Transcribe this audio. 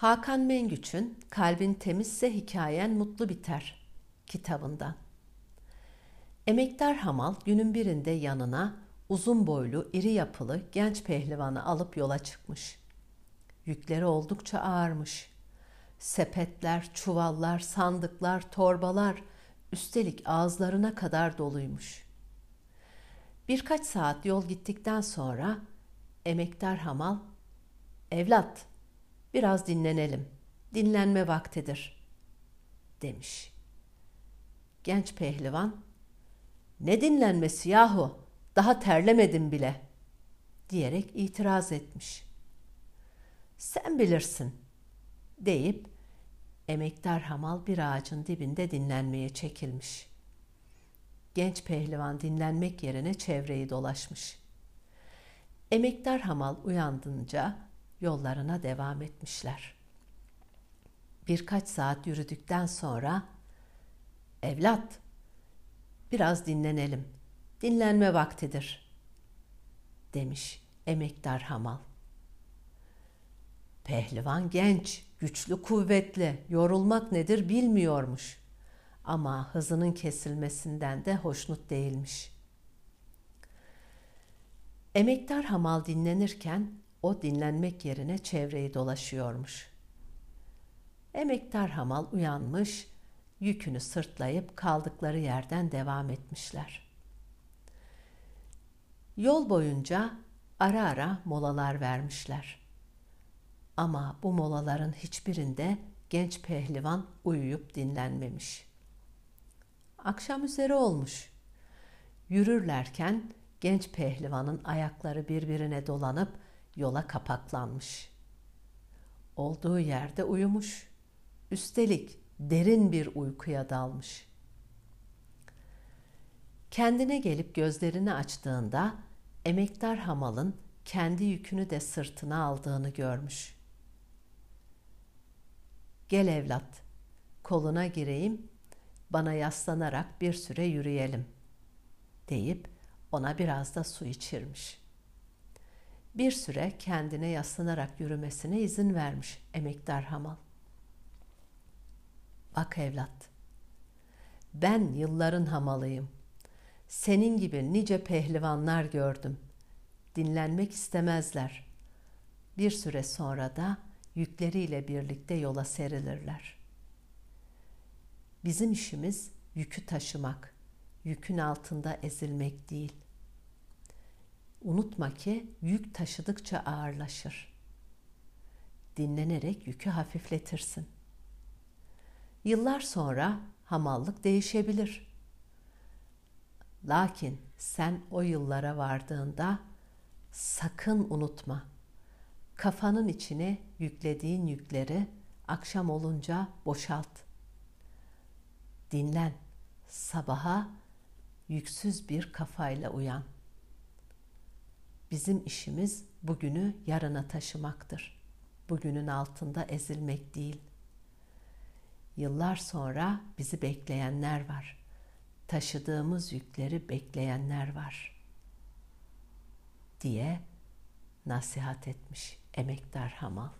Hakan Mengüç'ün Kalbin Temizse Hikayen Mutlu Biter kitabından. Emektar Hamal günün birinde yanına uzun boylu, iri yapılı genç pehlivanı alıp yola çıkmış. Yükleri oldukça ağırmış. Sepetler, çuvallar, sandıklar, torbalar, üstelik ağızlarına kadar doluymuş. Birkaç saat yol gittikten sonra emektar Hamal, "Evlat, biraz dinlenelim. Dinlenme vaktidir." demiş. Genç pehlivan, "Ne dinlenmesi yahu? Daha terlemedim bile." diyerek itiraz etmiş. "Sen bilirsin." deyip emektar hamal bir ağacın dibinde dinlenmeye çekilmiş. Genç pehlivan dinlenmek yerine çevreyi dolaşmış. Emektar hamal uyandınca yollarına devam etmişler. Birkaç saat yürüdükten sonra "Evlat, biraz dinlenelim. Dinlenme vaktidir." demiş emektar hamal. Pehlivan genç, güçlü, kuvvetli, yorulmak nedir bilmiyormuş. Ama hızının kesilmesinden de hoşnut değilmiş. Emektar hamal dinlenirken o dinlenmek yerine çevreyi dolaşıyormuş. Emektar hamal uyanmış, yükünü sırtlayıp kaldıkları yerden devam etmişler. Yol boyunca ara ara molalar vermişler. Ama bu molaların hiçbirinde genç pehlivan uyuyup dinlenmemiş. Akşam üzeri olmuş. Yürürlerken genç pehlivanın ayakları birbirine dolanıp yola kapaklanmış. Olduğu yerde uyumuş. Üstelik derin bir uykuya dalmış. Kendine gelip gözlerini açtığında emektar hamalın kendi yükünü de sırtına aldığını görmüş. Gel evlat, koluna gireyim, bana yaslanarak bir süre yürüyelim deyip ona biraz da su içirmiş. Bir süre kendine yaslanarak yürümesine izin vermiş emektar hamal. Bak evlat, ben yılların hamalıyım. Senin gibi nice pehlivanlar gördüm. Dinlenmek istemezler. Bir süre sonra da yükleriyle birlikte yola serilirler. Bizim işimiz yükü taşımak, yükün altında ezilmek değil. Unutma ki yük taşıdıkça ağırlaşır. Dinlenerek yükü hafifletirsin. Yıllar sonra hamallık değişebilir. Lakin sen o yıllara vardığında sakın unutma. Kafanın içine yüklediğin yükleri akşam olunca boşalt. Dinlen. Sabaha yüksüz bir kafayla uyan. Bizim işimiz bugünü yarına taşımaktır. Bugünün altında ezilmek değil. Yıllar sonra bizi bekleyenler var. Taşıdığımız yükleri bekleyenler var. diye nasihat etmiş emektar Hamal.